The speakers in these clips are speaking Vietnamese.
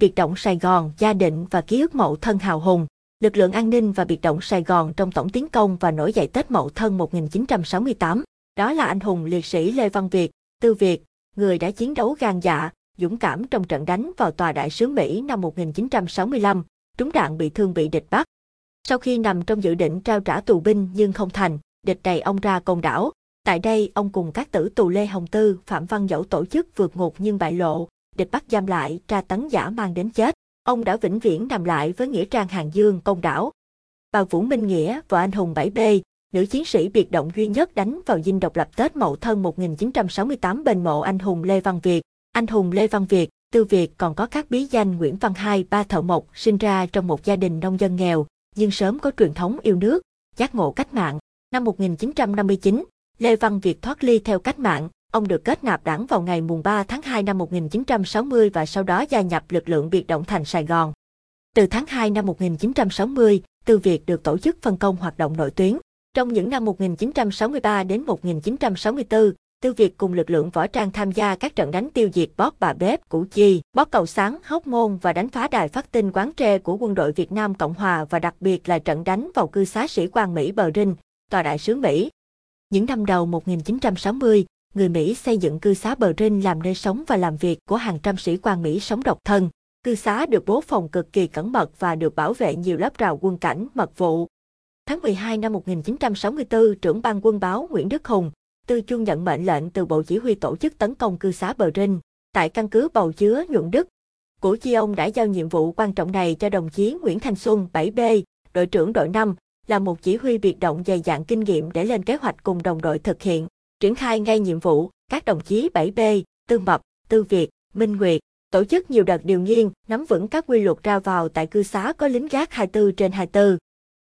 biệt động Sài Gòn, gia định và ký ức mậu thân hào hùng. Lực lượng an ninh và biệt động Sài Gòn trong tổng tiến công và nổi dậy Tết Mậu Thân 1968. Đó là anh hùng liệt sĩ Lê Văn Việt, Tư Việt, người đã chiến đấu gan dạ, dũng cảm trong trận đánh vào tòa đại sứ Mỹ năm 1965, trúng đạn bị thương bị địch bắt. Sau khi nằm trong dự định trao trả tù binh nhưng không thành, địch đẩy ông ra công đảo. Tại đây, ông cùng các tử tù Lê Hồng Tư, Phạm Văn Dẫu tổ chức vượt ngục nhưng bại lộ, địch bắt giam lại, tra tấn giả mang đến chết. Ông đã vĩnh viễn nằm lại với nghĩa trang Hàng Dương, Công Đảo. Bà Vũ Minh Nghĩa, vợ anh hùng 7B, nữ chiến sĩ biệt động duy nhất đánh vào dinh độc lập Tết Mậu Thân 1968 bên mộ anh hùng Lê Văn Việt. Anh hùng Lê Văn Việt, Tư Việt còn có các bí danh Nguyễn Văn Hai, ba thợ mộc, sinh ra trong một gia đình nông dân nghèo, nhưng sớm có truyền thống yêu nước, giác ngộ cách mạng. Năm 1959, Lê Văn Việt thoát ly theo cách mạng, ông được kết nạp đảng vào ngày mùng 3 tháng 2 năm 1960 và sau đó gia nhập lực lượng biệt động thành Sài Gòn. Từ tháng 2 năm 1960, Tư Việt được tổ chức phân công hoạt động nội tuyến. Trong những năm 1963 đến 1964, Tư Việt cùng lực lượng võ trang tham gia các trận đánh tiêu diệt bót bà bếp, Củ Chi, bót cầu sáng, hóc môn và đánh phá đài phát tinh quán tre của quân đội Việt Nam Cộng Hòa và đặc biệt là trận đánh vào cư xá sĩ quan Mỹ Bờ Rinh, tòa đại sứ Mỹ. Những năm đầu 1960, người Mỹ xây dựng cư xá Bờ Rinh làm nơi sống và làm việc của hàng trăm sĩ quan Mỹ sống độc thân. Cư xá được bố phòng cực kỳ cẩn mật và được bảo vệ nhiều lớp rào quân cảnh, mật vụ. Tháng 12 năm 1964, trưởng ban quân báo Nguyễn Đức Hùng, Tư Chuông nhận mệnh lệnh từ Bộ Chỉ huy tổ chức tấn công cư xá Bờ Rinh, tại căn cứ Bầu Chứa, nhuận Đức. Củ Chi ông đã giao nhiệm vụ quan trọng này cho đồng chí Nguyễn Thanh Xuân, 7B, đội trưởng đội 5, là một chỉ huy biệt động dày dạn kinh nghiệm để lên kế hoạch cùng đồng đội thực hiện, triển khai ngay nhiệm vụ, các đồng chí 7B, Tư Mập, Tư Việt, Minh Nguyệt, tổ chức nhiều đợt điều nghiên, nắm vững các quy luật ra vào tại cư xá có lính gác 24 trên 24.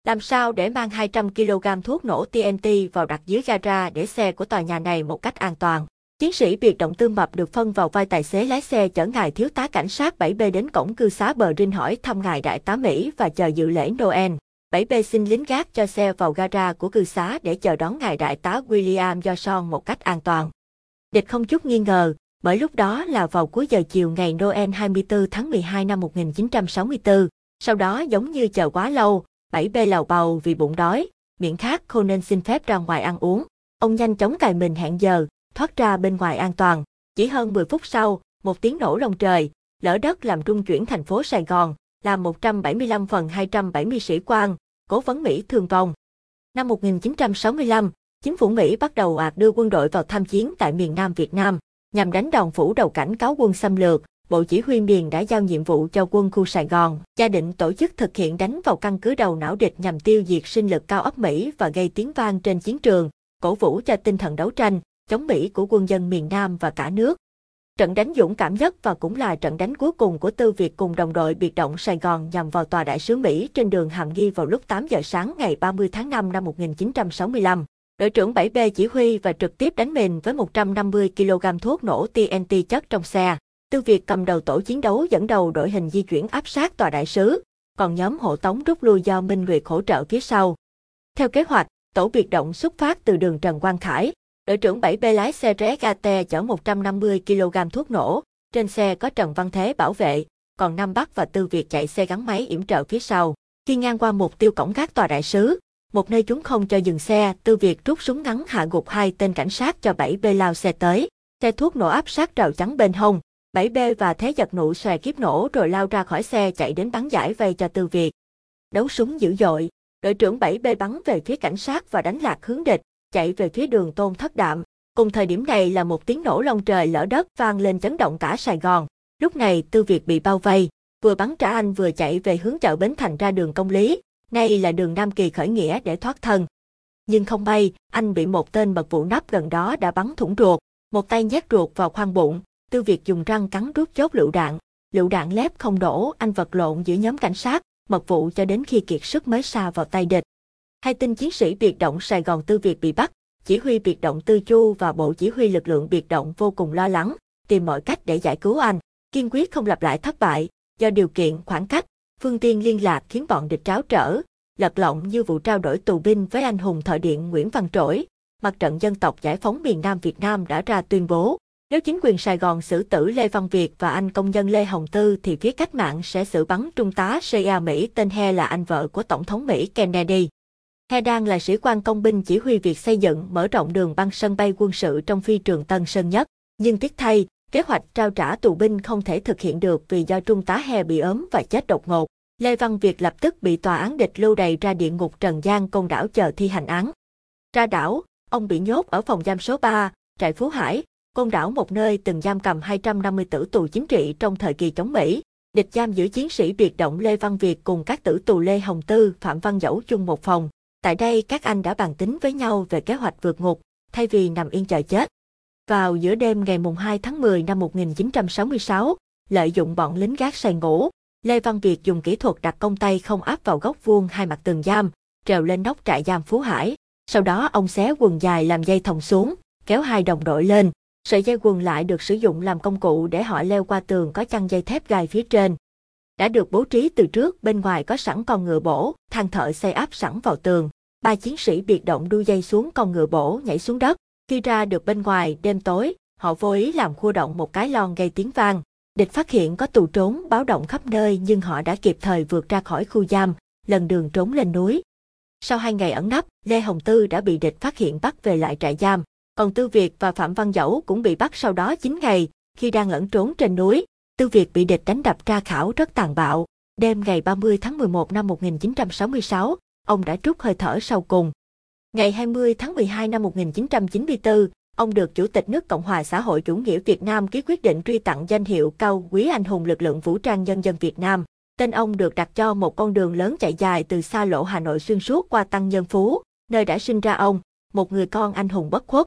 Làm sao để mang 200 kg thuốc nổ TNT vào đặt dưới gara để xe của tòa nhà này một cách an toàn? Chiến sĩ biệt động tư mập được phân vào vai tài xế lái xe chở ngài thiếu tá cảnh sát 7B đến cổng cư xá bờ Rinh hỏi thăm ngài đại tá Mỹ và chờ dự lễ Noel. 7B xin lính gác cho xe vào gara của cư xá để chờ đón ngài đại tá William Johnson một cách an toàn. Địch không chút nghi ngờ, bởi lúc đó là vào cuối giờ chiều ngày Noel 24 tháng 12 năm 1964. Sau đó giống như chờ quá lâu, 7B lầu bầu vì bụng đói, miệng khát khô nên xin phép ra ngoài ăn uống. Ông nhanh chóng cài mình hẹn giờ, thoát ra bên ngoài an toàn. Chỉ hơn 10 phút sau, một tiếng nổ lông trời, lỡ đất làm trung chuyển thành phố Sài Gòn, làm 175 phần 270 sĩ quan, cố vấn Mỹ thương vong. Năm 1965, chính phủ Mỹ bắt đầu ạt đưa quân đội vào tham chiến tại miền Nam Việt Nam, nhằm đánh đòn phủ đầu cảnh cáo quân xâm lược. Bộ Chỉ huy miền đã giao nhiệm vụ cho quân khu Sài Gòn, gia định tổ chức thực hiện đánh vào căn cứ đầu não địch nhằm tiêu diệt sinh lực cao ấp Mỹ và gây tiếng vang trên chiến trường, cổ vũ cho tinh thần đấu tranh, chống Mỹ của quân dân miền Nam và cả nước. Trận đánh dũng cảm nhất và cũng là trận đánh cuối cùng của Tư Việt cùng đồng đội biệt động Sài Gòn nhằm vào tòa đại sứ Mỹ trên đường Hàm Nghi vào lúc 8 giờ sáng ngày 30 tháng 5 năm 1965. Đội trưởng 7B chỉ huy và trực tiếp đánh mình với 150 kg thuốc nổ TNT chất trong xe. Tư Việt cầm đầu tổ chiến đấu dẫn đầu đội hình di chuyển áp sát tòa đại sứ, còn nhóm hộ tống rút lui do Minh Nguyệt hỗ trợ phía sau. Theo kế hoạch, tổ biệt động xuất phát từ đường Trần Quang Khải, Đội trưởng 7B lái xe RSAT chở 150 kg thuốc nổ, trên xe có Trần Văn Thế bảo vệ, còn Nam Bắc và Tư Việt chạy xe gắn máy yểm trợ phía sau. Khi ngang qua mục tiêu cổng gác tòa đại sứ, một nơi chúng không cho dừng xe, Tư Việt rút súng ngắn hạ gục hai tên cảnh sát cho 7B lao xe tới. Xe thuốc nổ áp sát rào trắng bên hông, 7B và Thế giật nụ xòe kiếp nổ rồi lao ra khỏi xe chạy đến bắn giải vây cho Tư Việt. Đấu súng dữ dội, đội trưởng 7B bắn về phía cảnh sát và đánh lạc hướng địch, chạy về phía đường Tôn Thất Đạm. Cùng thời điểm này là một tiếng nổ lông trời lở đất vang lên chấn động cả Sài Gòn. Lúc này Tư Việt bị bao vây, vừa bắn trả anh vừa chạy về hướng chợ Bến Thành ra đường Công Lý, nay là đường Nam Kỳ khởi nghĩa để thoát thân. Nhưng không may, anh bị một tên bật vụ nắp gần đó đã bắn thủng ruột, một tay nhét ruột vào khoang bụng, Tư Việt dùng răng cắn rút chốt lựu đạn, lựu đạn lép không đổ, anh vật lộn giữa nhóm cảnh sát, mật vụ cho đến khi kiệt sức mới xa vào tay địch. Hai tin chiến sĩ biệt động Sài Gòn Tư Việt bị bắt, chỉ huy biệt động Tư Chu và bộ chỉ huy lực lượng biệt động vô cùng lo lắng, tìm mọi cách để giải cứu anh, kiên quyết không lặp lại thất bại, do điều kiện khoảng cách, phương tiện liên lạc khiến bọn địch tráo trở, lật lọng như vụ trao đổi tù binh với anh hùng thợ điện Nguyễn Văn Trỗi. Mặt trận dân tộc giải phóng miền Nam Việt Nam đã ra tuyên bố, Nếu chính quyền Sài Gòn xử tử Lê Văn Việt và anh công nhân Lê Hồng Tư thì phía cách mạng sẽ xử bắn trung tá CIA Mỹ tên He là anh vợ của Tổng thống Mỹ Kennedy. He đang là sĩ quan công binh chỉ huy việc xây dựng mở rộng đường băng sân bay quân sự trong phi trường Tân Sơn Nhất. Nhưng tiếc thay, kế hoạch trao trả tù binh không thể thực hiện được vì do trung tá He bị ốm và chết đột ngột. Lê Văn Việt lập tức bị tòa án địch lưu đày ra địa ngục Trần gian Côn Đảo chờ thi hành án. Ra đảo, ông bị nhốt ở phòng giam số 3, trại Phú Hải, Côn Đảo một nơi từng giam cầm 250 tử tù chính trị trong thời kỳ chống Mỹ. Địch giam giữ chiến sĩ biệt động Lê Văn Việt cùng các tử tù Lê Hồng Tư, Phạm Văn Dẫu chung một phòng. Tại đây các anh đã bàn tính với nhau về kế hoạch vượt ngục, thay vì nằm yên chờ chết. Vào giữa đêm ngày 2 tháng 10 năm 1966, lợi dụng bọn lính gác say ngủ, Lê Văn Việt dùng kỹ thuật đặt công tay không áp vào góc vuông hai mặt tường giam, trèo lên nóc trại giam Phú Hải. Sau đó ông xé quần dài làm dây thòng xuống, kéo hai đồng đội lên. Sợi dây quần lại được sử dụng làm công cụ để họ leo qua tường có chăn dây thép gai phía trên. Đã được bố trí từ trước, bên ngoài có sẵn con ngựa bổ, thang thợ xây áp sẵn vào tường. Ba chiến sĩ biệt động đu dây xuống con ngựa bổ nhảy xuống đất. Khi ra được bên ngoài, đêm tối, họ vô ý làm khu động một cái lon gây tiếng vang. Địch phát hiện có tù trốn báo động khắp nơi nhưng họ đã kịp thời vượt ra khỏi khu giam, lần đường trốn lên núi. Sau hai ngày ẩn nấp, Lê Hồng Tư đã bị địch phát hiện bắt về lại trại giam, còn Tư Việt và Phạm Văn Dẫu cũng bị bắt sau đó 9 ngày, khi đang ẩn trốn trên núi. Tư Việt bị địch đánh đập tra khảo rất tàn bạo. Đêm ngày 30 tháng 11 năm 1966, ông đã trút hơi thở sau cùng. Ngày 20 tháng 12 năm 1994, ông được Chủ tịch nước Cộng hòa xã hội chủ nghĩa Việt Nam ký quyết định truy tặng danh hiệu cao quý anh hùng lực lượng vũ trang nhân dân Việt Nam. Tên ông được đặt cho một con đường lớn chạy dài từ xa lộ Hà Nội xuyên suốt qua Tăng Nhân Phú, nơi đã sinh ra ông, một người con anh hùng bất khuất.